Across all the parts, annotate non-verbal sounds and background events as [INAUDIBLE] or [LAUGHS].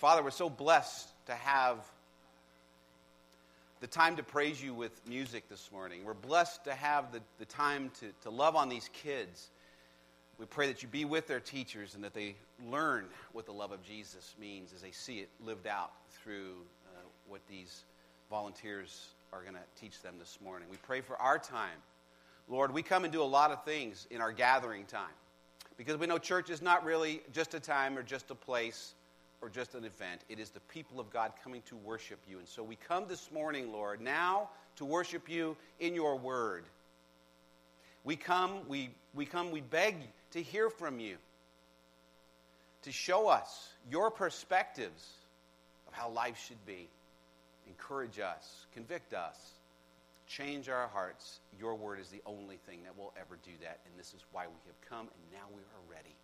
Father, we're so blessed to have the time to praise you with music this morning. We're blessed to have the, the time to, to love on these kids. We pray that you be with their teachers and that they learn what the love of Jesus means as they see it lived out through uh, what these volunteers are going to teach them this morning. We pray for our time. Lord, we come and do a lot of things in our gathering time because we know church is not really just a time or just a place or just an event. It is the people of God coming to worship you. And so we come this morning, Lord, now to worship you in your word. We come, we, we come, we beg to hear from you, to show us your perspectives of how life should be. Encourage us, convict us, change our hearts. Your word is the only thing that will ever do that. And this is why we have come, and now we are ready.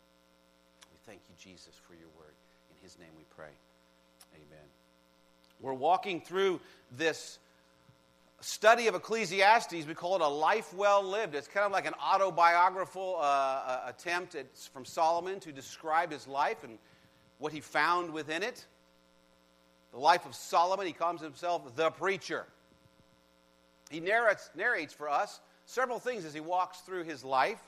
We thank you, Jesus, for your word his name we pray. Amen. We're walking through this study of Ecclesiastes. We call it a life well lived. It's kind of like an autobiographical uh, uh, attempt it's from Solomon to describe his life and what he found within it. The life of Solomon, he calls himself the preacher. He narrates, narrates for us several things as he walks through his life.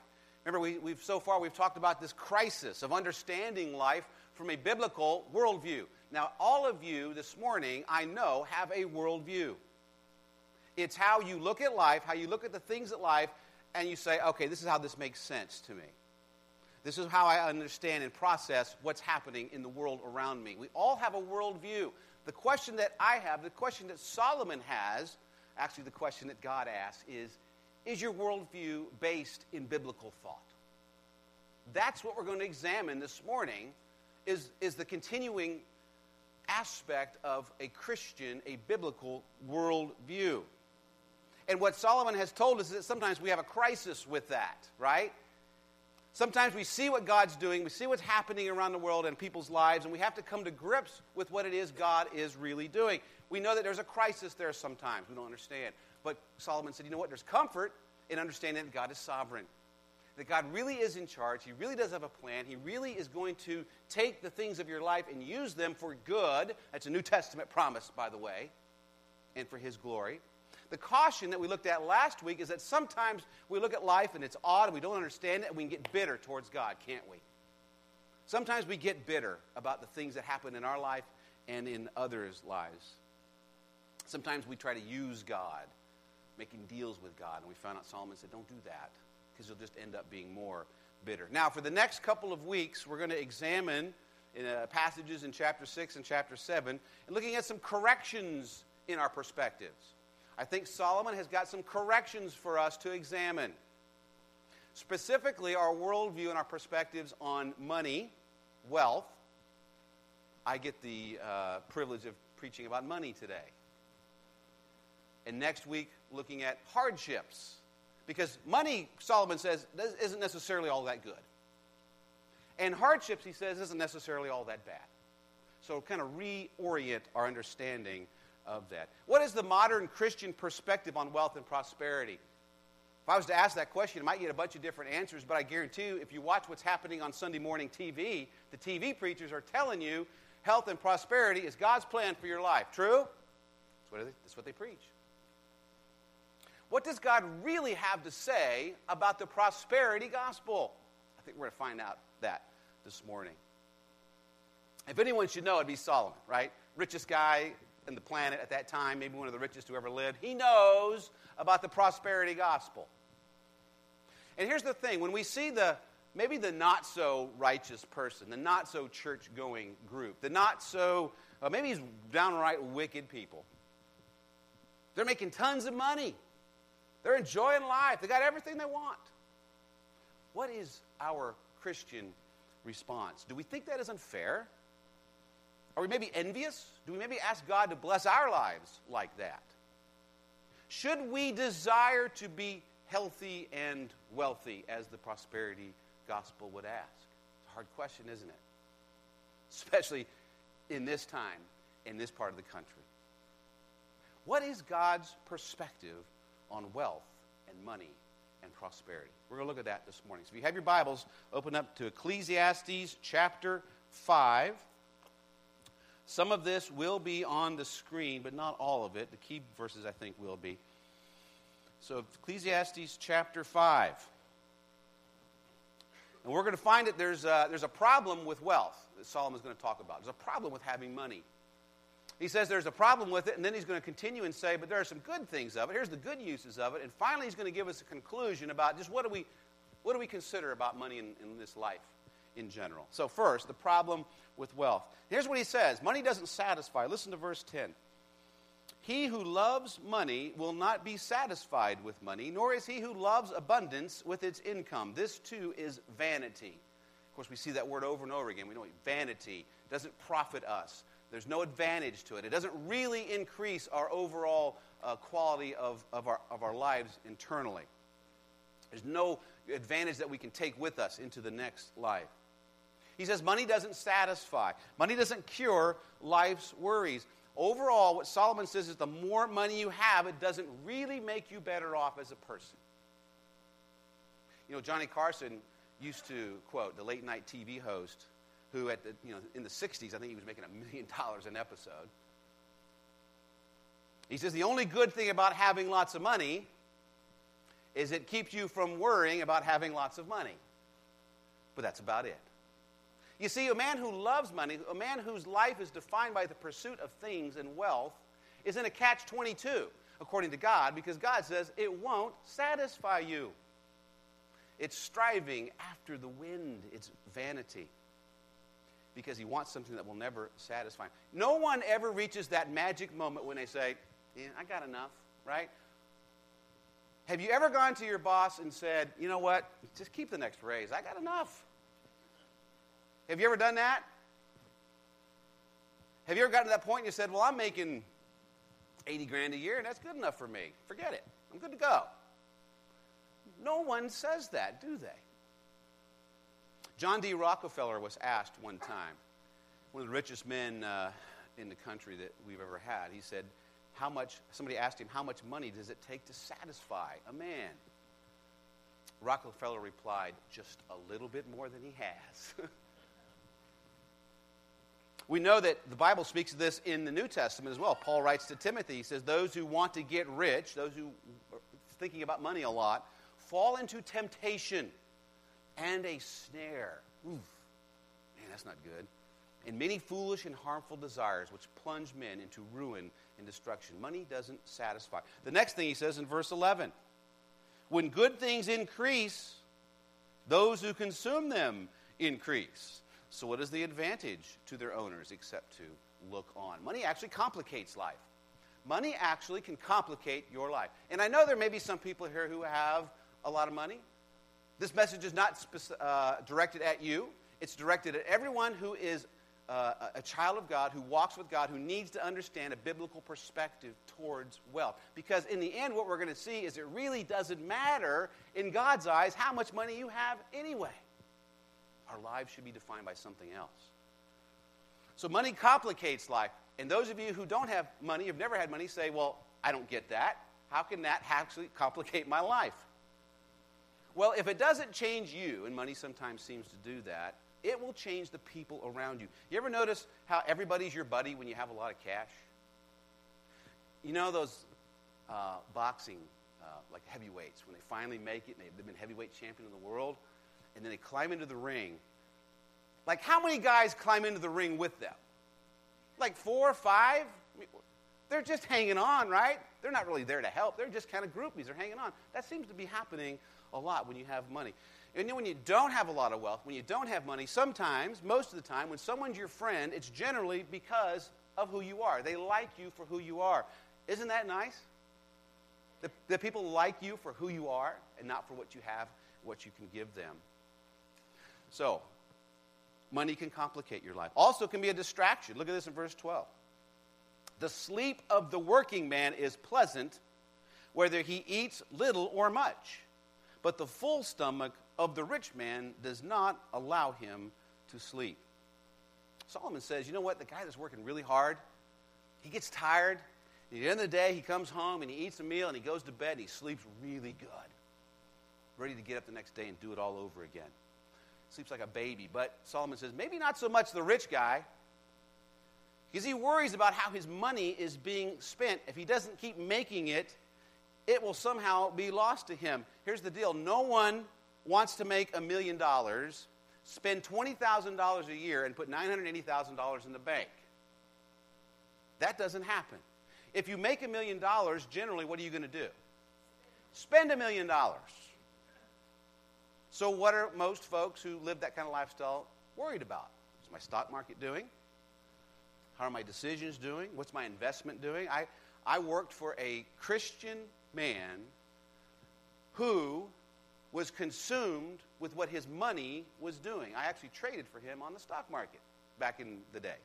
Remember, we, we've so far we've talked about this crisis of understanding life from a biblical worldview. Now, all of you this morning, I know, have a worldview. It's how you look at life, how you look at the things at life, and you say, okay, this is how this makes sense to me. This is how I understand and process what's happening in the world around me. We all have a worldview. The question that I have, the question that Solomon has, actually, the question that God asks is Is your worldview based in biblical thought? That's what we're going to examine this morning is, is the continuing aspect of a Christian, a biblical worldview. And what Solomon has told us is that sometimes we have a crisis with that, right? Sometimes we see what God's doing, we see what's happening around the world and people's lives, and we have to come to grips with what it is God is really doing. We know that there's a crisis there sometimes. We don't understand. But Solomon said, you know what? There's comfort in understanding that God is sovereign that God really is in charge. He really does have a plan. He really is going to take the things of your life and use them for good. That's a New Testament promise, by the way, and for His glory. The caution that we looked at last week is that sometimes we look at life and it's odd and we don't understand it and we can get bitter towards God, can't we? Sometimes we get bitter about the things that happen in our life and in others' lives. Sometimes we try to use God, making deals with God, and we found out Solomon said, Don't do that because you'll just end up being more bitter. Now, for the next couple of weeks, we're going to examine in, uh, passages in chapter 6 and chapter 7 and looking at some corrections in our perspectives. I think Solomon has got some corrections for us to examine. Specifically, our worldview and our perspectives on money, wealth. I get the uh, privilege of preaching about money today. And next week, looking at hardships because money, Solomon says, isn't necessarily all that good. And hardships, he says, isn't necessarily all that bad. So kind of reorient our understanding of that. What is the modern Christian perspective on wealth and prosperity? If I was to ask that question, I might get a bunch of different answers, but I guarantee you, if you watch what's happening on Sunday morning TV, the TV preachers are telling you health and prosperity is God's plan for your life. True? That's what they, that's what they preach. What does God really have to say about the prosperity gospel? I think we're going to find out that this morning. If anyone should know, it'd be Solomon, right? Richest guy in the planet at that time, maybe one of the richest who ever lived. He knows about the prosperity gospel. And here's the thing when we see the maybe the not so righteous person, the not so church going group, the not so, uh, maybe he's downright wicked people. They're making tons of money. They're enjoying life. They got everything they want. What is our Christian response? Do we think that is unfair? Are we maybe envious? Do we maybe ask God to bless our lives like that? Should we desire to be healthy and wealthy as the prosperity gospel would ask? It's a hard question, isn't it? Especially in this time, in this part of the country. What is God's perspective on wealth and money and prosperity. We're going to look at that this morning. So if you have your Bibles, open up to Ecclesiastes chapter 5. Some of this will be on the screen, but not all of it. The key verses, I think, will be. So, Ecclesiastes chapter 5. And we're going to find that there's a, there's a problem with wealth that Solomon's going to talk about. There's a problem with having money. He says there's a problem with it, and then he's going to continue and say, but there are some good things of it. Here's the good uses of it. And finally, he's going to give us a conclusion about just what do we, what do we consider about money in, in this life in general. So, first, the problem with wealth. Here's what he says Money doesn't satisfy. Listen to verse 10. He who loves money will not be satisfied with money, nor is he who loves abundance with its income. This too is vanity. Of course, we see that word over and over again. We know vanity doesn't profit us. There's no advantage to it. It doesn't really increase our overall uh, quality of, of, our, of our lives internally. There's no advantage that we can take with us into the next life. He says money doesn't satisfy, money doesn't cure life's worries. Overall, what Solomon says is the more money you have, it doesn't really make you better off as a person. You know, Johnny Carson used to quote the late night TV host who at the, you know, in the 60s, I think he was making a million [LAUGHS] dollars an episode. He says the only good thing about having lots of money is it keeps you from worrying about having lots of money. But that's about it. You see, a man who loves money, a man whose life is defined by the pursuit of things and wealth, is in a catch 22, according to God, because God says it won't satisfy you. It's striving after the wind, it's vanity because he wants something that will never satisfy him. No one ever reaches that magic moment when they say, Yeah, I got enough, right? Have you ever gone to your boss and said, You know what? Just keep the next raise. I got enough. Have you ever done that? Have you ever gotten to that point and you said, Well, I'm making 80 grand a year and that's good enough for me. Forget it. I'm good to go. No one says that, do they? John D. Rockefeller was asked one time, one of the richest men uh, in the country that we've ever had, he said, how much, somebody asked him, how much money does it take to satisfy a man? Rockefeller replied, just a little bit more than he has. [LAUGHS] we know that the Bible speaks of this in the New Testament as well. Paul writes to Timothy, he says, Those who want to get rich, those who are thinking about money a lot, fall into temptation and a snare. Oof. Man, that's not good. And many foolish and harmful desires which plunge men into ruin and destruction. Money doesn't satisfy. The next thing he says in verse 11 When good things increase, those who consume them increase. So, what is the advantage to their owners except to look on? Money actually complicates life. Money actually can complicate your life. And I know there may be some people here who have a lot of money. This message is not uh, directed at you, it's directed at everyone who is uh, a child of God, who walks with God, who needs to understand a biblical perspective towards wealth. Because in the end, what we're going to see is it really doesn't matter in God's eyes how much money you have anyway. Our lives should be defined by something else. So money complicates life. And those of you who don't have money, have never had money, say, well, I don't get that. How can that actually complicate my life? Well, if it doesn't change you, and money sometimes seems to do that, it will change the people around you. You ever notice how everybody's your buddy when you have a lot of cash? You know those uh, boxing, uh, like heavyweights, when they finally make it and they've been heavyweight champion of the world, and then they climb into the ring. Like, how many guys climb into the ring with them? Like four or five? They're just hanging on, right? They're not really there to help. They're just kind of groupies. They're hanging on. That seems to be happening a lot when you have money. And when you don't have a lot of wealth, when you don't have money, sometimes, most of the time, when someone's your friend, it's generally because of who you are. They like you for who you are. Isn't that nice? That, that people like you for who you are and not for what you have, what you can give them. So, money can complicate your life. Also, can be a distraction. Look at this in verse 12. The sleep of the working man is pleasant, whether he eats little or much but the full stomach of the rich man does not allow him to sleep. Solomon says, you know what? The guy that's working really hard, he gets tired. At the end of the day, he comes home and he eats a meal and he goes to bed and he sleeps really good. Ready to get up the next day and do it all over again. Sleeps like a baby. But Solomon says, maybe not so much the rich guy. Because he worries about how his money is being spent. If he doesn't keep making it, it will somehow be lost to him. Here's the deal no one wants to make a million dollars, spend $20,000 a year, and put $980,000 in the bank. That doesn't happen. If you make a million dollars, generally, what are you going to do? Spend a million dollars. So, what are most folks who live that kind of lifestyle worried about? What's my stock market doing? How are my decisions doing? What's my investment doing? I, I worked for a Christian man who was consumed with what his money was doing. I actually traded for him on the stock market back in the day.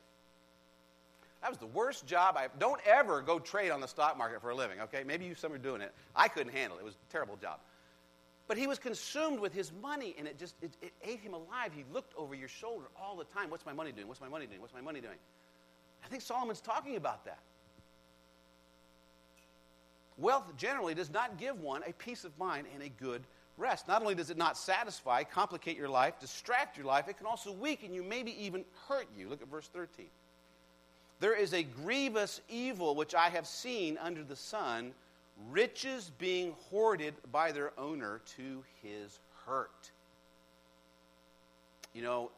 That was the worst job I don't ever go trade on the stock market for a living, okay? Maybe you some are doing it. I couldn't handle it. It was a terrible job. But he was consumed with his money and it just it, it ate him alive. He looked over your shoulder all the time. What's my money doing? What's my money doing? What's my money doing? I think Solomon's talking about that. Wealth generally does not give one a peace of mind and a good rest. Not only does it not satisfy, complicate your life, distract your life, it can also weaken you, maybe even hurt you. Look at verse 13. There is a grievous evil which I have seen under the sun, riches being hoarded by their owner to his hurt. You know,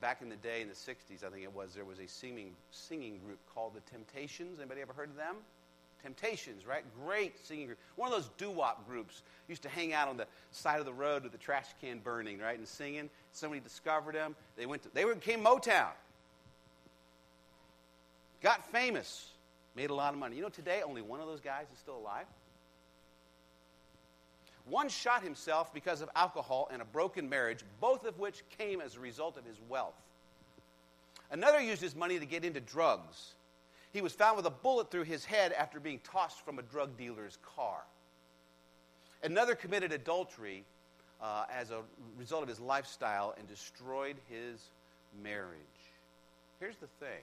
back in the day in the 60s, I think it was, there was a singing, singing group called the Temptations. Anybody ever heard of them? Temptations, right? Great singing group. One of those doo-wop groups used to hang out on the side of the road with the trash can burning, right, and singing. Somebody discovered them. They went to, they became Motown. Got famous. Made a lot of money. You know, today only one of those guys is still alive. One shot himself because of alcohol and a broken marriage, both of which came as a result of his wealth. Another used his money to get into drugs. He was found with a bullet through his head after being tossed from a drug dealer's car. Another committed adultery uh, as a result of his lifestyle and destroyed his marriage. Here's the thing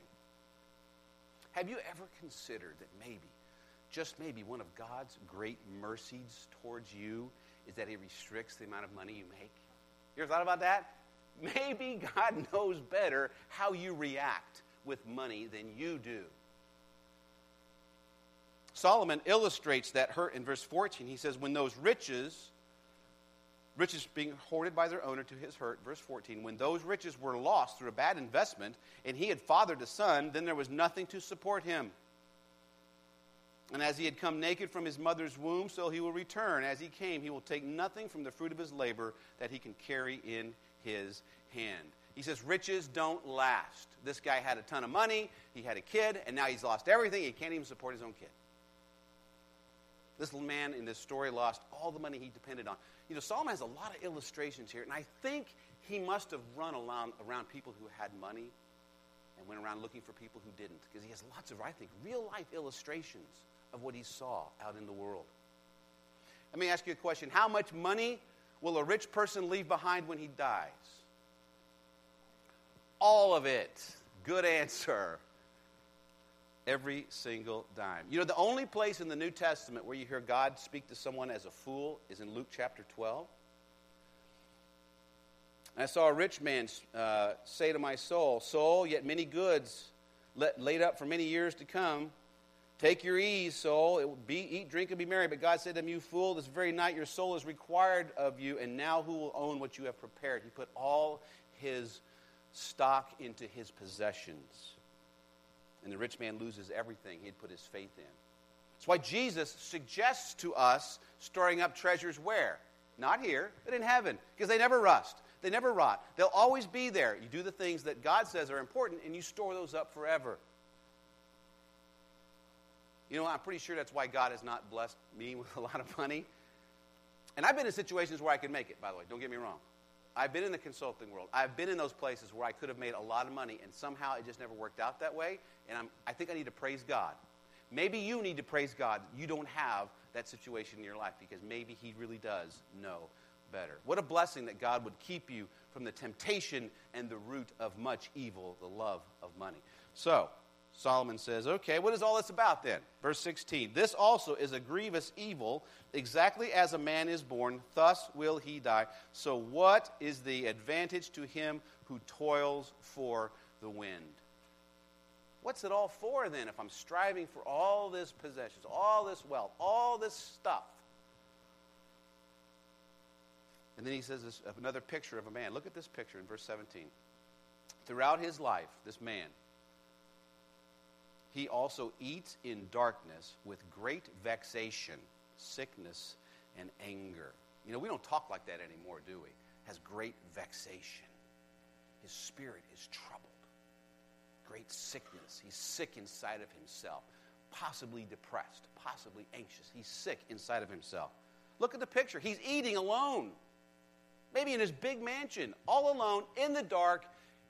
Have you ever considered that maybe just maybe one of God's great mercies towards you is that He restricts the amount of money you make. You ever thought about that? Maybe [LAUGHS] God knows better how you react with money than you do. Solomon illustrates that hurt in verse 14. He says, When those riches, riches being hoarded by their owner to his hurt, verse 14, when those riches were lost through a bad investment and he had fathered a son, then there was nothing to support him. And as he had come naked from his mother's womb, so he will return. As he came, he will take nothing from the fruit of his labor that he can carry in his hand. He says, Riches don't last. This guy had a ton of money, he had a kid, and now he's lost everything. He can't even support his own kid. This little man in this story lost all the money he depended on. You know, Solomon has a lot of illustrations here, and I think he must have run around, around people who had money and went around looking for people who didn't, because he has lots of, I think, real life illustrations of what he saw out in the world. Let me ask you a question How much money will a rich person leave behind when he dies? All of it. Good answer. Every single dime. You know, the only place in the New Testament where you hear God speak to someone as a fool is in Luke chapter 12. I saw a rich man uh, say to my soul, Soul, yet many goods let, laid up for many years to come. Take your ease, soul. It will be, eat, drink, and be merry. But God said to him, You fool, this very night your soul is required of you, and now who will own what you have prepared? He put all his stock into his possessions. And the rich man loses everything he had put his faith in. That's why Jesus suggests to us storing up treasures where? Not here, but in heaven, because they never rust. They never rot. They'll always be there. You do the things that God says are important, and you store those up forever. You know, I'm pretty sure that's why God has not blessed me [LAUGHS] with a lot of money. And I've been in situations where I could make it, by the way, don't get me wrong. I've been in the consulting world. I've been in those places where I could have made a lot of money, and somehow it just never worked out that way. And I'm, I think I need to praise God. Maybe you need to praise God. You don't have that situation in your life because maybe He really does know better. What a blessing that God would keep you from the temptation and the root of much evil, the love of money. So, Solomon says, okay, what is all this about then? Verse 16 This also is a grievous evil, exactly as a man is born, thus will he die. So, what is the advantage to him who toils for the wind? what's it all for then if I'm striving for all this possessions, all this wealth, all this stuff? And then he says this, another picture of a man. Look at this picture in verse 17. Throughout his life, this man, he also eats in darkness with great vexation, sickness, and anger. You know, we don't talk like that anymore, do we? Has great vexation. His spirit is troubled. Great sickness. He's sick inside of himself, possibly depressed, possibly anxious. He's sick inside of himself. Look at the picture. He's eating alone maybe in his big mansion, all alone in the dark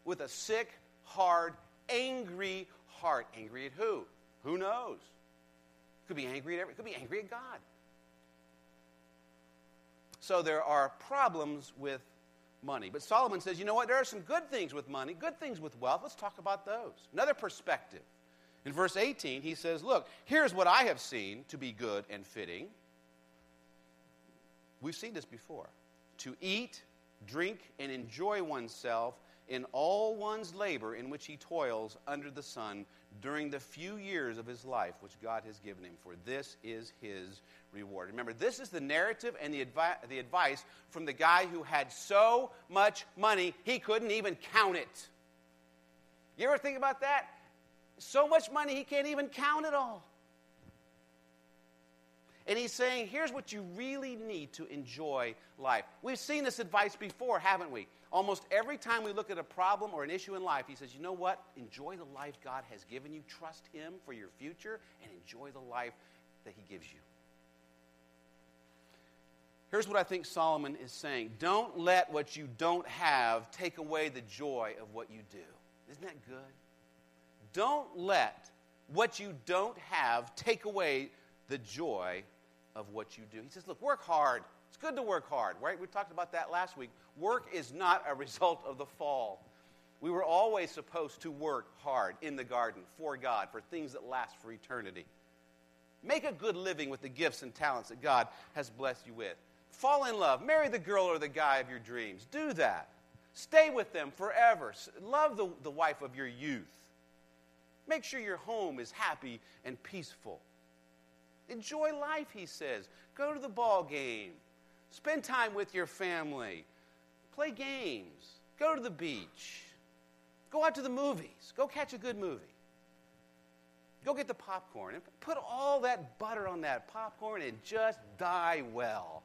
with a sick, hard, angry heart. Angry at who? Who knows? Could be angry at every, could be angry at God. So there are problems with money. But Solomon says, you know what? There are some good things with money, good things with wealth. Let's talk about those. Another perspective. In verse 18, he says, Look, here's what I have seen to be good and fitting. We've seen this before to eat, drink, and enjoy oneself in all one's labor in which he toils under the sun during the few years of his life which God has given him, for this is his reward. Remember, this is the narrative and the, advi- the advice from the guy who had so much money he couldn't even count it. You ever think about that? So much money he can't even count it all. And he's saying, here's what you really need to enjoy life. We've seen this advice before, haven't we? Almost every time we look at a problem or an issue in life, he says, you know what? Enjoy the life God has given you. Trust him for your future and enjoy the life that he gives you. Here's what I think Solomon is saying Don't let what you don't have take away the joy of what you do. Isn't that good? Don't let what you don't have take away the joy of what you do. He says, Look, work hard. It's good to work hard, right? We talked about that last week. Work is not a [LAUGHS] result of the fall. We were always supposed to work hard in the garden for God, for things that last for eternity. Make a good living with the gifts and talents that God has blessed you with. Fall in love. Marry the girl or the guy of your dreams. Do that. Stay with them forever. Love the, the wife of your youth. Make sure your home is happy and peaceful. Enjoy life, he says. Go to the ball game. Spend time with your family. Play games. Go to the beach. Go out to the movies. Go catch a good movie. Go get the popcorn and put all that butter on that popcorn and just die well.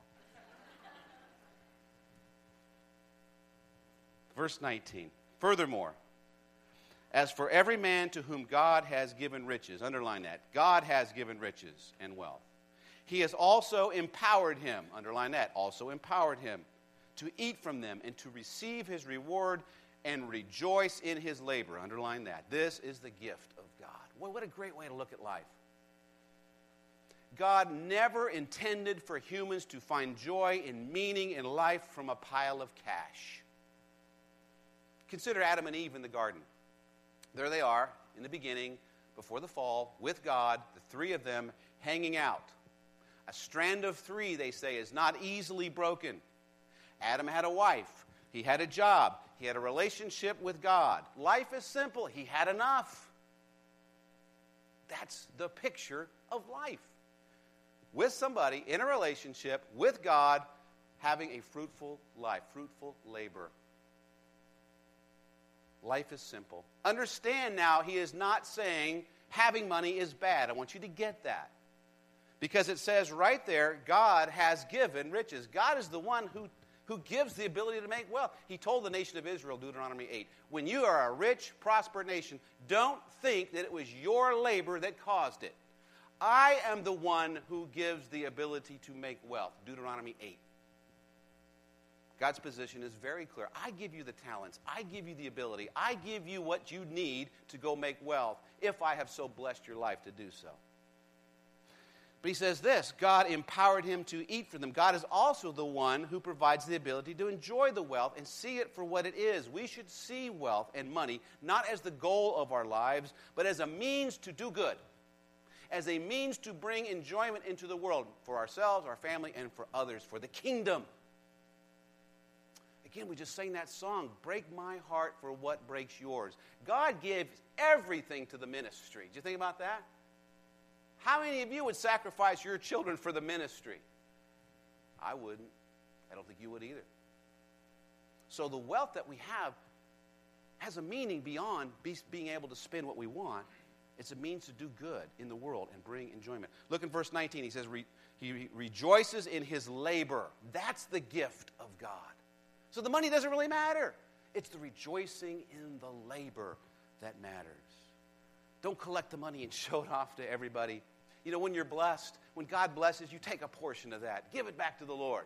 Verse 19. Furthermore, as for every man to whom God has given riches, underline that. God has given riches and wealth. He has also empowered him, underline that, also empowered him to eat from them and to receive his reward and rejoice in his labor. Underline that. This is the gift of God. Well, what a great way to look at life. God never intended for humans to find joy and meaning in life from a pile of cash. Consider Adam and Eve in the garden. There they are in the beginning, before the fall, with God, the three of them hanging out. A strand of three, they say, is not easily broken. Adam had a wife, he had a job, he had a relationship with God. Life is simple, he had enough. That's the picture of life. With somebody in a relationship with God, having a fruitful life, fruitful labor. Life is simple. Understand now, he is not saying having money is bad. I want you to get that. Because it says right there, God has given riches. God is the one who, who gives the ability to make wealth. He told the nation of Israel, Deuteronomy 8, when you are a rich, prosperous nation, don't think that it was your labor that caused it. I am the one who gives the ability to make wealth. Deuteronomy 8. God's position is very clear. I give you the talents, I give you the ability, I give you what you need to go make wealth if I have so blessed your life to do so. But he says this God empowered him to eat for them. God is also the one who provides the ability to enjoy the wealth and see it for what it is. We should see wealth and money not as the goal of our lives, but as a means to do good, as a means to bring enjoyment into the world for ourselves, our family, and for others, for the kingdom. Again, we just sang that song, Break My Heart for What Breaks Yours. God gives everything to the ministry. Do you think about that? How many of you would sacrifice your children for the ministry? I wouldn't. I don't think you would either. So the wealth that we have has a meaning beyond being able to spend what we want. It's a means to do good in the world and bring enjoyment. Look in verse 19. He says, He rejoices in his labor. That's the gift of God. So the money doesn't really matter. It's the rejoicing in the labor that matters. Don't collect the money and [LAUGHS] show it off to everybody. You know, when you're blessed, when God blesses, you take a portion of that, give it back to the Lord.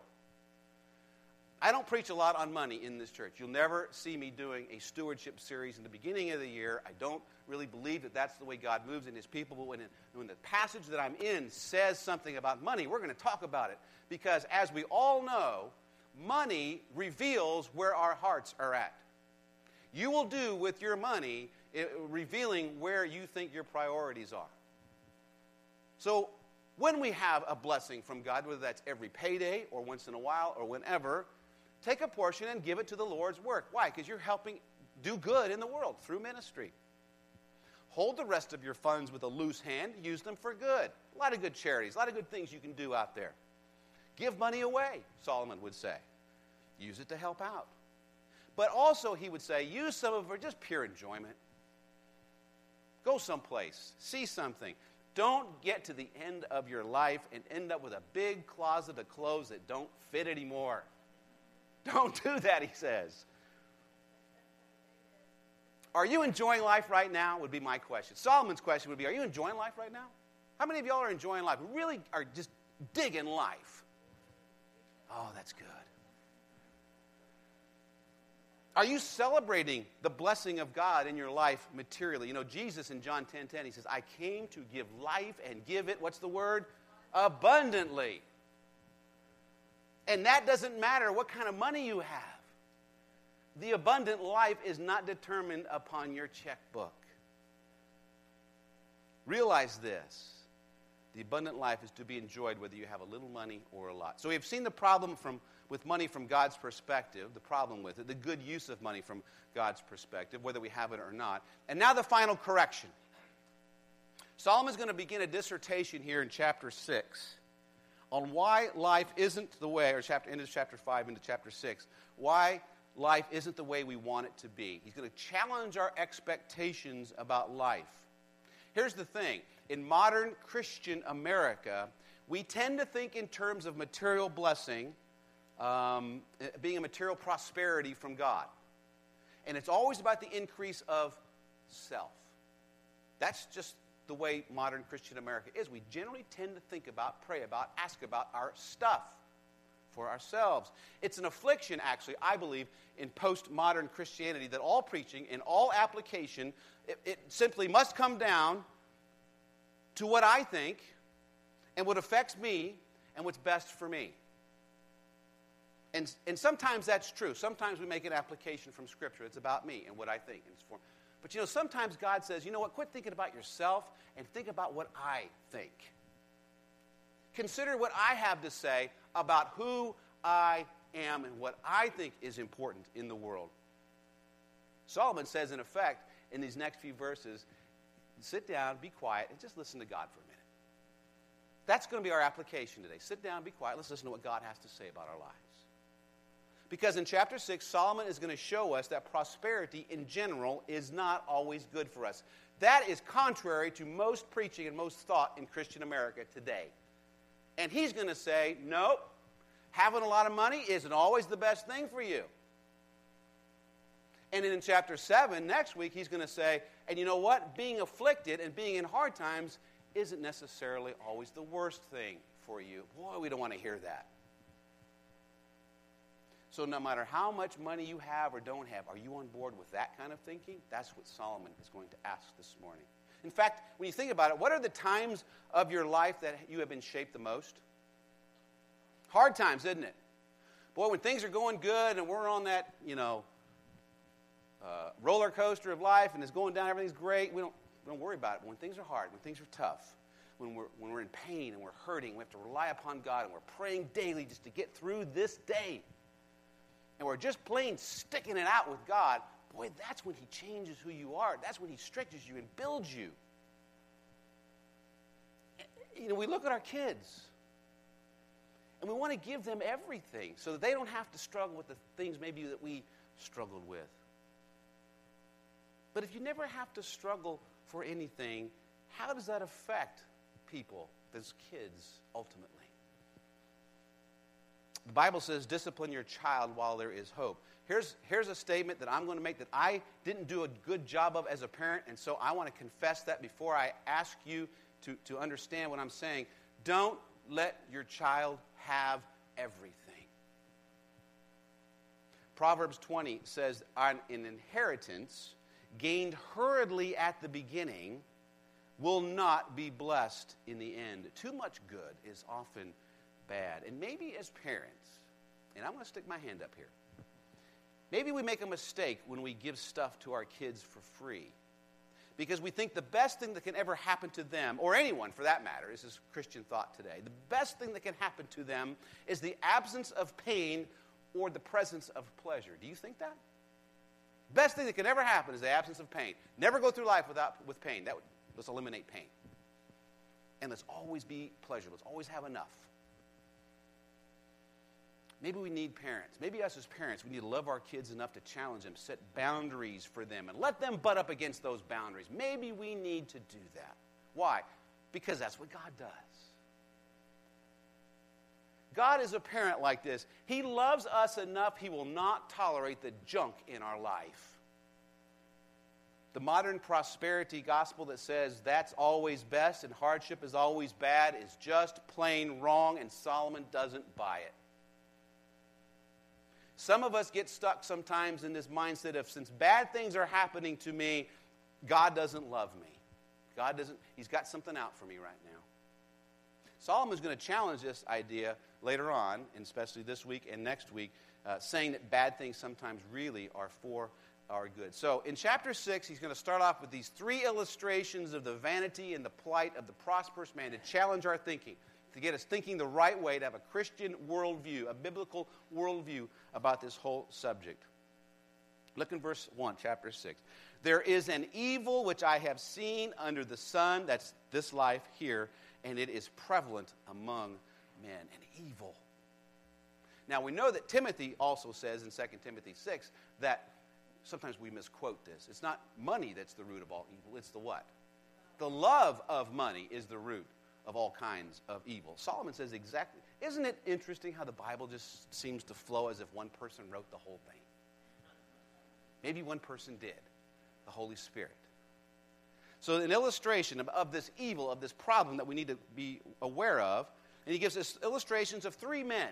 I don't preach a lot on money in this church. You'll never see me doing a stewardship series in the beginning of the year. I don't really believe that that's the way God moves in His people. But when, it, when the passage that I'm in says something about money, we're going to talk about it. Because as we all know, money reveals where our hearts are at. You will do with your money, it, revealing where you think your priorities are. So when we have a blessing from God, whether that's every payday or once in a while or whenever, take a portion and give it to the Lord's work. Why? Because you're helping do good in the world through ministry. Hold the rest of your funds with a loose hand, use them for good. A lot of good charities, a lot of good things you can do out there. Give money away, Solomon would say. Use it to help out. But also, he would say, use some of it for just pure enjoyment. Go someplace, see something. Don't get to the end of your life and end up with a big closet of clothes that don't fit anymore. [LAUGHS] Don't do that, he says. Are you enjoying life right now? Would be my question. Solomon's question would be Are you enjoying life right now? How many of y'all are enjoying life? Really are just digging life? Oh, that's good. Are you celebrating the blessing of God in your life materially? You know, Jesus in John 10 10, he says, I came to give life and give it, what's the word? Abundantly. And that doesn't matter what kind of money you have. The abundant life is not determined upon your checkbook. Realize this. The abundant life is to be enjoyed whether you have a little money or a lot. So we've seen the problem from, with money from God's perspective, the problem with it, the good use of money from God's perspective, whether we have it or not. And now the final correction. Solomon's going to begin a dissertation here in chapter 6 on why life isn't the way, or chapter into chapter 5 into chapter 6, why life isn't the way we want it to be. He's going to challenge our expectations about life. Here's the thing in modern Christian America, we tend to think in terms of material blessing, um, being a material prosperity from God. And it's always about the increase of self. That's just the way modern Christian America is. We generally tend to think about, pray about, ask about our stuff for ourselves. It's an affliction, actually, I believe, in postmodern Christianity that all preaching and all application, it, it simply must come down to what I think and what affects me and what's best for me. And, and sometimes that's true. Sometimes we make an application from Scripture. It's about me and what I think. And it's for, but you know, sometimes God says, you know what, quit thinking about yourself and think about what I think. Consider what I have to say about who I am and what I think is important in the world. Solomon says, in effect, in these next few verses, sit down, be quiet, and just listen to God for a minute. That's going to be our application today. Sit down, be quiet, let's listen to what God has to say about our lives. Because in chapter 6, Solomon is going to show us that prosperity in general is not always good for us. That is contrary to most preaching and most thought in Christian America today. And he's going to say, nope, having a lot of money isn't always the best thing for you. And then in chapter 7, next week, he's going to say, and you know what? Being afflicted and being in hard times isn't necessarily always the worst thing for you. Boy, we don't want to hear that. So, no matter how much money you have or don't have, are you on board with that kind of thinking? That's what Solomon is going to ask this morning. In fact, when you think about it, what are the times of your life that you have been shaped the most? Hard times, isn't it? Boy, when things are going good and we're on that, you know, uh, roller coaster of life and it's going down, everything's great, we don't, we don't worry about it. But when things are hard, when things are tough, when we're, when we're in pain and we're hurting, we have to rely upon God and we're praying daily just to get through this day and we're just plain sticking it out with God, boy, that's when He changes who you are. That's when He stretches you and builds you. You know, we look at our kids and we want to give them everything so that they don't have to struggle with the things maybe that we struggled with. But if you never have to struggle for anything, how does that affect people, those kids, ultimately? The Bible says, discipline your child while there is hope. Here's, here's a statement that I'm going to make that I didn't do a good job of as a parent, and so I want to confess that before I ask you to, to understand what I'm saying. Don't let your child have everything. Proverbs 20 says, An inheritance gained hurriedly at the beginning will not be blessed in the end. Too much good is often bad. And maybe as parents, and I'm going to stick my hand up here, maybe we make a mistake when we give stuff to our kids for free because we think the best thing that can ever happen to them, or anyone for that matter, is this is Christian thought today, the best thing that can happen to them is the absence of pain or the presence of pleasure. Do you think that? Best thing that can ever happen is the absence of pain. Never go through life without with pain. That would, let's eliminate pain. And let's always be pleasure. Let's always have enough. Maybe we need parents. Maybe us as parents, we need to love our kids enough to challenge them, set boundaries for them, and let them butt up against those boundaries. Maybe we need to do that. Why? Because that's what God does. God is a parent like this. He loves us enough, He will not tolerate the junk in our life. The modern prosperity gospel that says that's always best and hardship is always bad is just plain wrong, and Solomon doesn't buy it. Some of us get stuck sometimes in this mindset of since bad things are happening to me, God doesn't love me. God doesn't, He's got something out for me right now. Solomon's going to challenge this idea later on, and especially this week and next week, uh, saying that bad things sometimes really are for our good. So in chapter 6, he's going to start off with these three illustrations of the vanity and the plight of the prosperous man to challenge our thinking to get us thinking the right way, to have a Christian worldview, a biblical worldview about this whole subject. Look in verse 1, chapter 6. There is an evil which I have seen under the sun, that's this life here, and it is prevalent among men. An evil. Now we know that Timothy also says in 2 Timothy 6 that sometimes we misquote this. It's not money that's the root of all evil, it's the what? The love of money is the root of all kinds of evil. Solomon says exactly. Isn't it interesting how the Bible just seems to flow as if one person wrote the whole thing? Maybe one person did, the Holy Spirit. So, an illustration of, of this evil, of this problem that we need to be aware of, and he gives us illustrations of three men,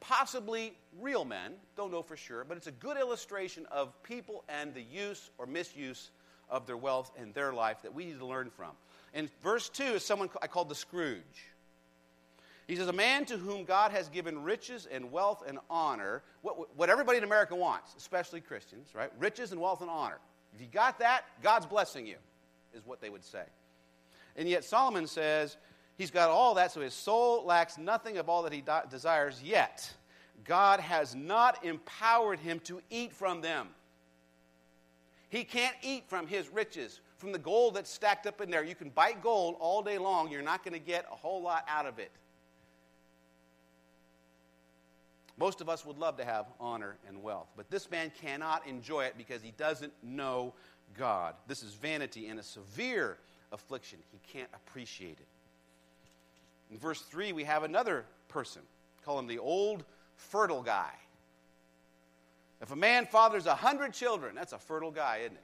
possibly real men, don't know for sure, but it's a good illustration of people and the use or misuse of their wealth and their life that we need to learn from. And verse 2 is someone I called the Scrooge. He says, A man to whom God has given riches and wealth and honor, what, what everybody in America wants, especially Christians, right? Riches and wealth and honor. If you got that, God's blessing you, is what they would say. And yet Solomon says he's got all that, so his soul lacks nothing of all that he desires, yet God has not empowered him to eat from them. He can't eat from his riches, from the gold that's stacked up in there. You can bite gold all day long, you're not going to get a whole lot out of it. Most of us would love to have honor and wealth, but this man cannot enjoy it because he doesn't know God. This is vanity and a severe affliction. He can't appreciate it. In verse 3, we have another person. Call him the old fertile guy. If a man fathers a hundred children, that's a fertile guy, isn't it?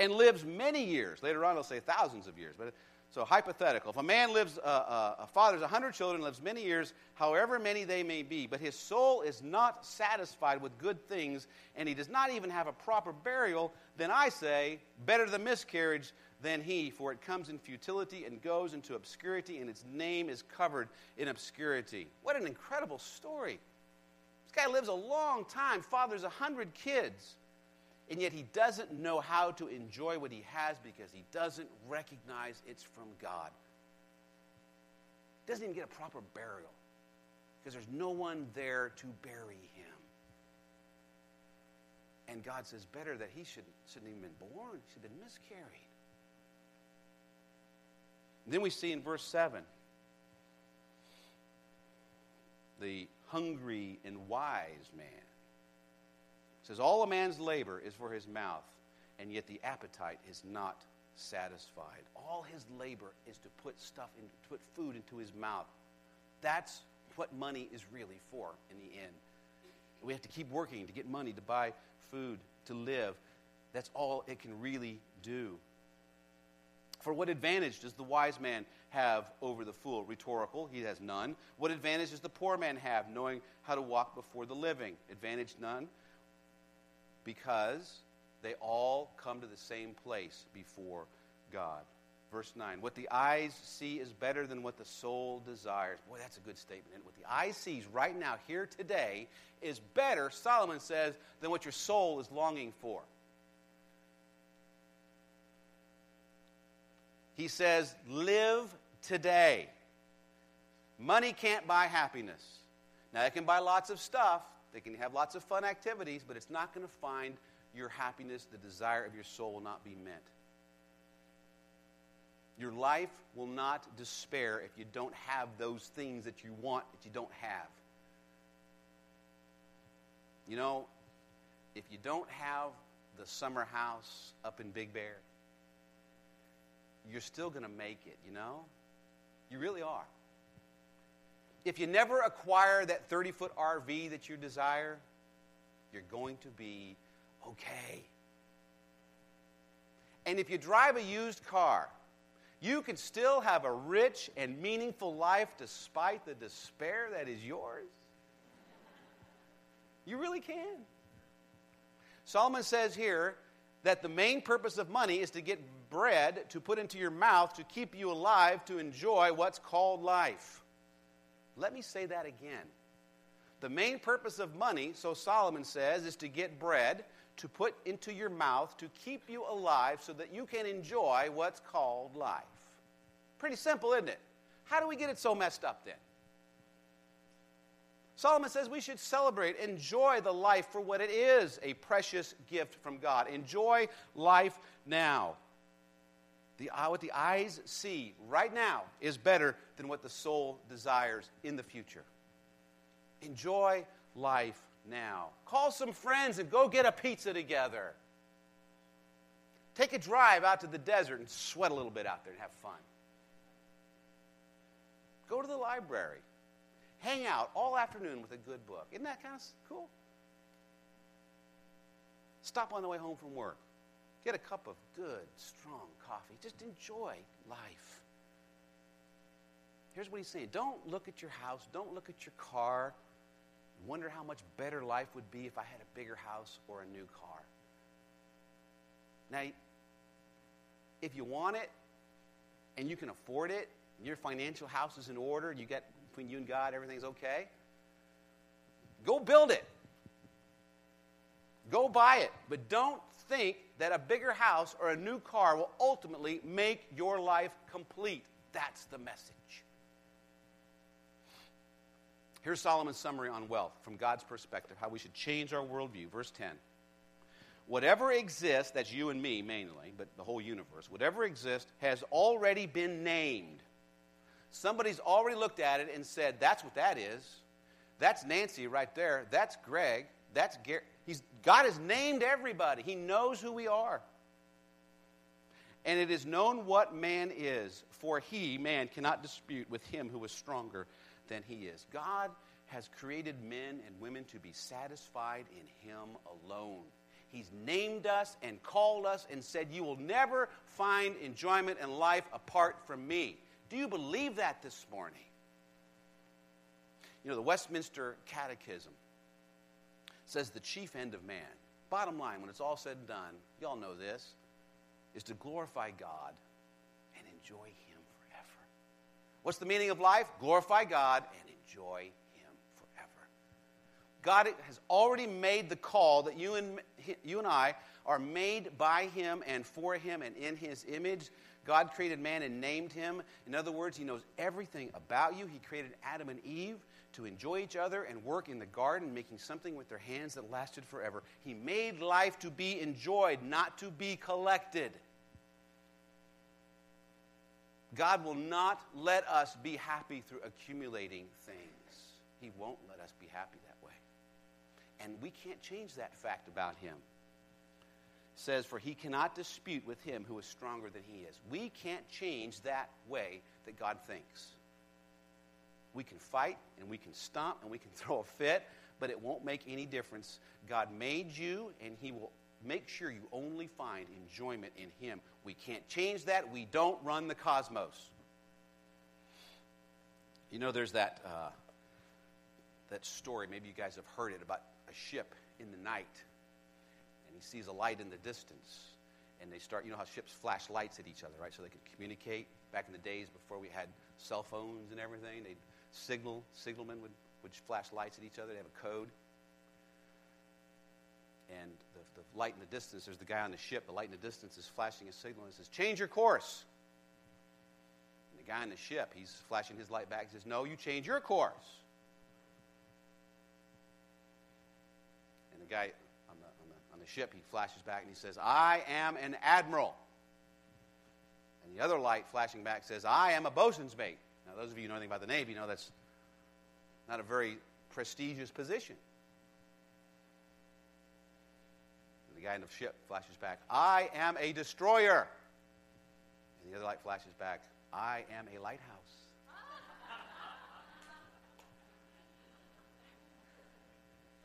And lives many years. Later on, it'll say thousands of years. But so hypothetical. If a man lives, uh, uh, a father's a hundred children, lives many years, however many they may be, but his soul is not satisfied with good things, and he does not even have a proper burial, then I say, better the miscarriage than he, for it comes in futility and goes into obscurity, and its name is covered in obscurity. What an incredible story! This guy lives a long time, fathers a hundred kids and yet he doesn't know how to enjoy what he has because he doesn't recognize it's from God. Doesn't even get a proper burial. because there's no one there to bury him. And God says, better that he should, shouldn't even been born, he should have been miscarried. Then we see in verse 7 the hungry and wise man. Says, All a man's labor is for his mouth, and yet the appetite is not satisfied. All his labor is to put stuff in, to put food into his mouth. That's what money is really for in the end. We have to keep working to get money to buy food, to live. That's all it can really do. For what advantage does the wise man have over the fool? Rhetorical, he has none. What advantage does the poor man have, knowing how to walk before the living? Advantage none. Because they all come to the same place before God. Verse 9 What the eyes see is better than what the soul desires. Boy, that's a good statement. And what the eye sees right now, here today, is better, Solomon says, than what your soul is longing for. He says, Live today. Money can't buy happiness. Now, it can buy lots of stuff, they can have lots of fun activities, but it's not going to find your happiness, the desire of your soul will not be met. Your life will not despair if you don't have those things that you want that you don't have. You know, if you don't have the summer house up in Big Bear, you're still going to make it, you know? You really are. If you never acquire that 30 foot RV that you desire, you're going to be okay. And if you drive a used car, you can still have a rich and meaningful life despite the despair that is yours. You really can. Solomon says here that the main purpose of money is to get bread to put into your mouth to keep you alive to enjoy what's called life. Let me say that again. The main purpose of money, so Solomon says, is to get bread to put into your mouth to keep you alive so that you can enjoy what's called life. Pretty simple, isn't it? How do we get it so messed up then? Solomon says we should celebrate, enjoy the life for what it is a precious gift from God. Enjoy life now. The, what the eyes see right now is better than what the soul desires in the future. Enjoy life now. Call some friends and go get a pizza together. Take a drive out to the desert and sweat a little bit out there and have fun. Go to the library. Hang out all afternoon with a good book. Isn't that kind of cool? Stop on the way home from work. Get a cup of good, strong coffee. Just enjoy life. Here's what he's saying Don't look at your house, don't look at your car, wonder how much better life would be if I had a bigger house or a new car. Now, if you want it and you can afford it, your financial house is in order, you get between you and God, everything's okay, go build it. Go buy it. But don't think that a bigger house or a new car will ultimately make your life complete. That's the message. Here's Solomon's summary on wealth from God's perspective, how we should change our worldview. Verse 10. Whatever exists, that's you and me mainly, but the whole universe, whatever exists has already been named. Somebody's already looked at it and said, that's what that is. That's Nancy right there. That's Greg. That's Gary. He's, God has named everybody. He knows who we are. And it is known what man is, for he, man, cannot dispute with him who is stronger than he is. God has created men and women to be satisfied in him alone. He's named us and called us and said, You will never find enjoyment in life apart from me. Do you believe that this morning? You know, the Westminster Catechism says the chief end of man, bottom line, when it's all said and done, y'all know this, is to glorify God and enjoy Him forever. What's the meaning of life? Glorify God and enjoy Him forever. God has already made the call that you and, you and I are made by Him and for Him and in His image. God created man and named him. In other words, He knows everything about you. He created Adam and Eve to enjoy each other and work in the garden, making something with their hands that lasted forever. He made life to be enjoyed, not to be collected. God will not let us be happy through accumulating things. He won't let us be happy that way. And we can't change that fact about Him. It says, For he cannot dispute with him who is stronger than he is. We can't change that way that God thinks. We can fight and we can stomp and we can [LAUGHS] throw a fit, but it won't make any difference. God made you, and He will make sure you only find enjoyment in Him. We can't change that. We don't run the cosmos. You know, there's that, uh, that story, maybe you guys have heard it, about a ship in the night, and he sees a light in the distance. And they start, you know how ships flash lights at each other, right? So they could communicate. Back in the days before we had cell phones and everything, they'd signal, signalmen would, would flash lights at each other. They have a code. And the, the light in the distance, there's the guy on the ship. The light in the distance is flashing a signal and says, Change your course. And the guy on the ship, he's flashing his light back. He says, No, you change your course. And the guy on the, on the, on the ship, he flashes back and he says, I am an admiral. And the other light flashing back says, I am a bosun's mate. Now, those of you who know anything about the Navy know that's not a very prestigious position. And the guy in the ship flashes back, I am a destroyer. And the other light flashes back, I am a lighthouse.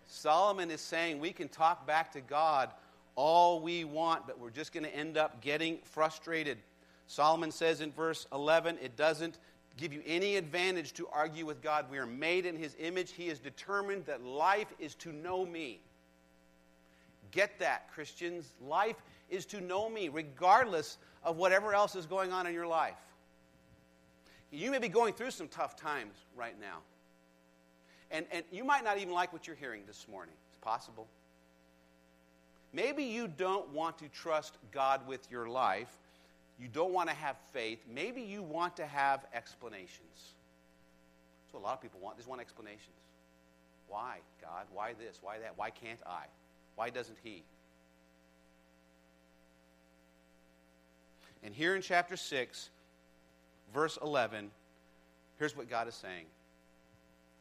Solomon is saying we can talk back to God all we want, but we're just going to end up getting frustrated. Solomon says in verse 11, it doesn't give you any advantage to argue with God. We are made in His image. He is determined that life is to know me. Get that, Christians. Life is to know me, regardless of whatever else is going on in your life. You may be going through some tough times right now. And, and you might not even like what you're hearing this morning. It's possible. Maybe you don't want to trust God with your life you don't want to have faith. Maybe you want to have explanations. That's what a lot of people want. They just want explanations. Why, God? Why this? Why that? Why can't I? Why doesn't He? And here in chapter 6, verse 11, here's what God is saying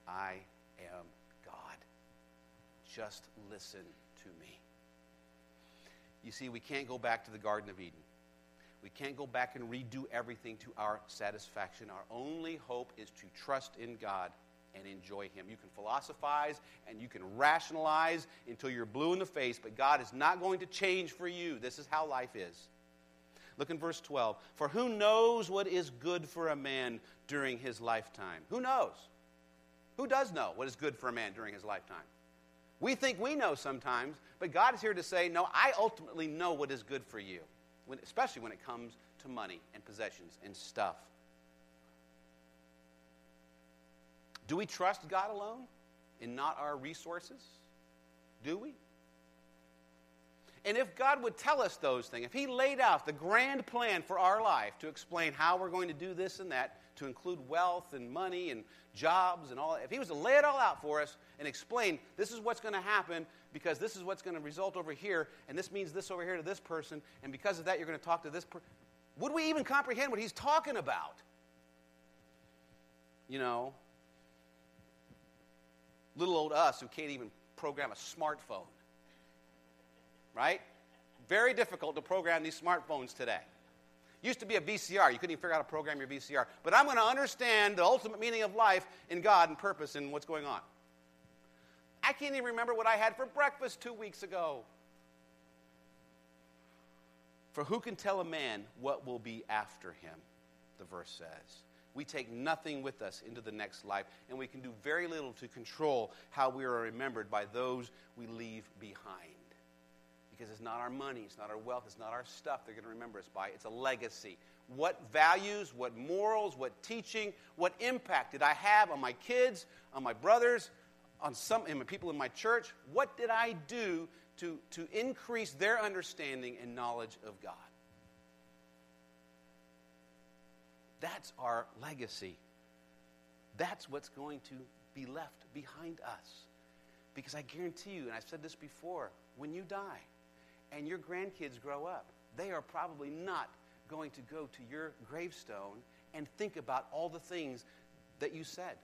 I am God. Just listen to me. You see, we can't go back to the Garden of Eden. We can't go back and redo everything to our satisfaction. Our only hope is to trust in God and enjoy Him. You can philosophize and you can rationalize until you're blue in the face, but God is not going to change for you. This is how life is. Look in verse 12. For who knows what is good for a man during his lifetime? Who knows? Who does know what is good for a man during his lifetime? We think we know sometimes, but God is here to say, No, I ultimately know what is good for you when, especially when it comes to money and possessions and stuff. Do we trust God alone and not our resources? Do we? And if God would tell us those things, if He laid out the grand plan for our life to explain how we're going to do this and that, to include wealth and money and jobs and all, if He was to lay it all out for us and explain this is what's going to happen because this is what's going to result over here, and this means this over here to this person, and because of that, you're going to talk to this person. Would we even comprehend what He's talking about? You know, little old us who can't even program a smartphone right? Very difficult to program these smartphones today. Used to be a VCR. You couldn't even figure out how to program your VCR. But I'm going to understand the ultimate meaning of life in God and purpose and what's going on. I can't even remember what I had for breakfast two weeks ago. For who can tell a man what will be after him? The verse says. We take nothing with us into the next life, and we can do very little to control how we are remembered by those we leave behind because it's not our money, it's not our wealth, it's not our stuff they're going to remember us by. It's a legacy. What values, what morals, what teaching, what impact did I have on my kids, on my brothers, on some people in my church? What did I do to, to increase their understanding and knowledge of God? That's our legacy. That's what's going to be left behind us. Because I guarantee you, and I've said this before, when you die and your grandkids grow up, they are probably not going to go to your gravestone and think about all the things that you said.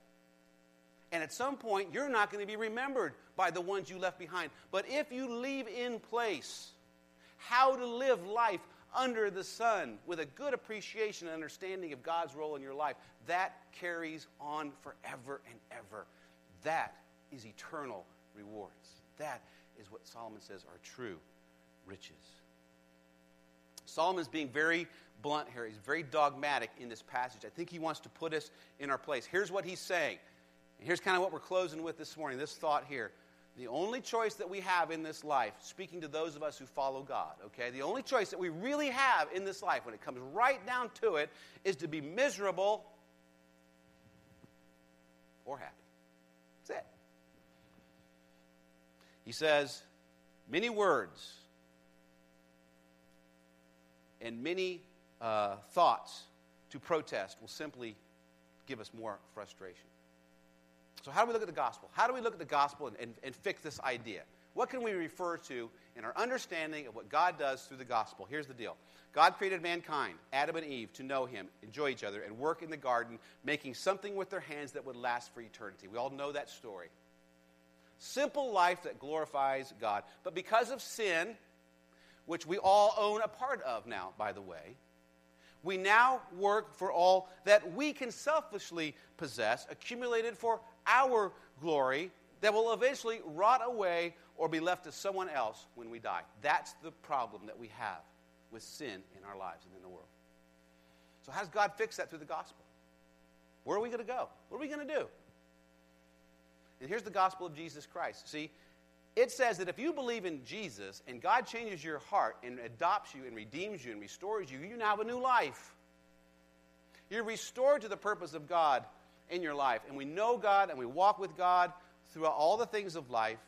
And at some point, you're not going to be remembered by the ones you left behind. But if you leave in place how to live life under the sun with a good appreciation and understanding of God's role in your life, that carries on forever and ever. That is eternal rewards. That is what Solomon says are true riches. Solomon's being very blunt here. He's very dogmatic in this passage. I think he wants to put us in our place. Here's what he's saying. Here's kind of what we're closing with this morning this thought here. The only choice that we have in this life, speaking to those of us who follow God, okay, the only choice that we really have in this life, when it comes right down to it, is to be miserable or happy. That's it. He says, many words and many uh, thoughts to protest will simply give us more frustration. So, how do we look at the gospel? How do we look at the gospel and, and, and fix this idea? What can we refer to in our understanding of what God does through the gospel? Here's the deal God created mankind, Adam and Eve, to know Him, enjoy each other, and work in the garden, making something with their hands that would last for eternity. We all know that story. Simple life that glorifies God. But because of sin, which we all own a part of now, by the way, we now work for all that we can selfishly possess, accumulated for our glory, that will eventually rot away or be left to someone else when we die. That's the problem that we have with sin in our lives and in the world. So, how does God fix that through the gospel? Where are we going to go? What are we going to do? And here's the gospel of Jesus Christ. See, it says that if you believe in Jesus and God changes your heart and adopts you and redeems you and restores you, you now have a new life. You're restored to the purpose of God in your life. And we know God and we walk with God throughout all the things of life,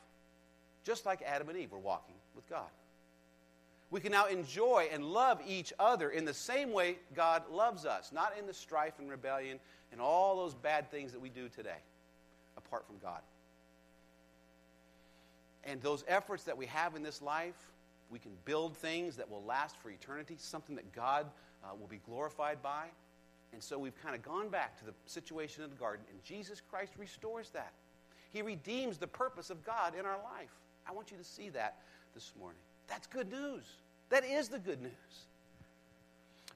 just like Adam and Eve were walking with God. We can now enjoy and love each other in the same way God loves us, not in the strife and rebellion and all those bad things that we do today apart from God. And those efforts that we have in this life, we can build things that will last for eternity, something that God uh, will be glorified by. And so we've kind of gone back to the situation in the garden, and Jesus Christ restores that. He redeems the purpose of God in our life. I want you to see that this morning. That's good news. That is the good news.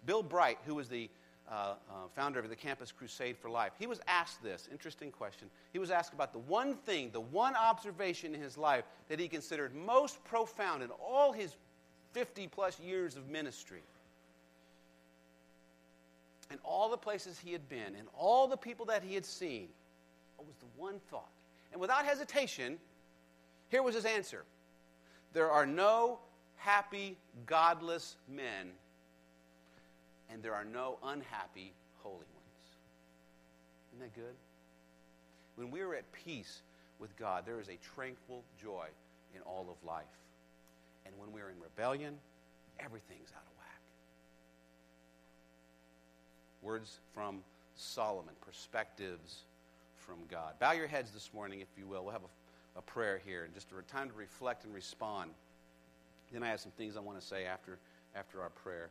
Bill Bright, who was the uh, uh, founder of the Campus Crusade for Life, he was asked this interesting question. He was asked about the one thing, the one observation in his life that he considered most profound in all his 50 plus years of ministry. And all the places he had been, and all the people that he had seen, what was the one thought? And without hesitation, here was his answer There are no happy, godless men and there are no unhappy holy ones. Isn't that good? When we are at peace with God, there is a tranquil joy in all of life. And when we're in rebellion, everything's out of Words from Solomon, perspectives from God. Bow your heads this morning, if you will. We'll have a, a prayer here and just a time to reflect and respond. Then I have some things I want to say after, after our prayer.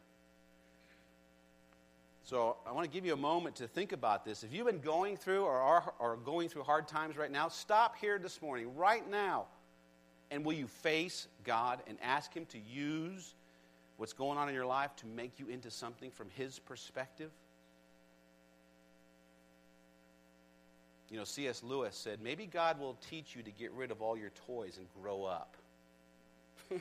So I want to give you a moment to think about this. If you've been going through or are, are going through hard times right now, stop here this morning, right now, and will you face God and ask Him to use what's going on in your life to make you into something from His perspective? You know, C.S. Lewis said, maybe God will teach you to get rid of all your toys and grow up. [LAUGHS]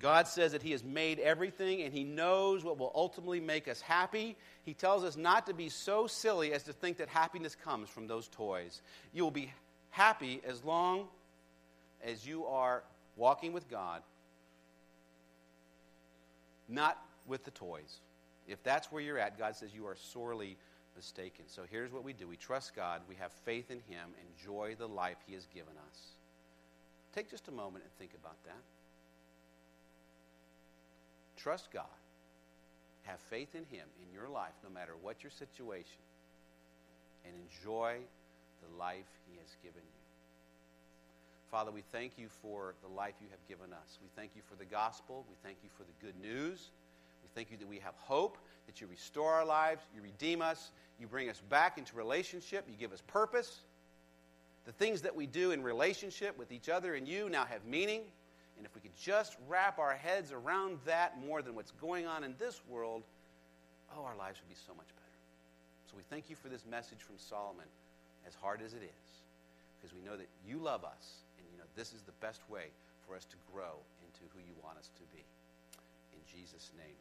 God says that He has made everything and He knows what will ultimately make us happy. He tells us not to be so silly as to think that happiness comes from those toys. You will be happy as long as you are walking with God, not with the toys. If that's where you're at, God says you are sorely mistaken. So here's what we do we trust God, we have faith in Him, enjoy the life He has given us. Take just a moment and think about that. Trust God. Have faith in Him in your life, no matter what your situation, and enjoy the life he has given you. Father, we thank you for the life you have given us. We thank you for the gospel. We thank you for the good news. We thank you that we have hope, that you restore our lives, you redeem us, you bring us back into relationship, you give us purpose. The things that we do in relationship with each other and you now have meaning. And if we could just wrap our heads around that more than what's going on in this world, oh, our lives would be so much better. So we thank you for this message from Solomon, as hard as it is, because we know that you love us, and you know this is the best way for us to grow into who you want us to be. In Jesus' name.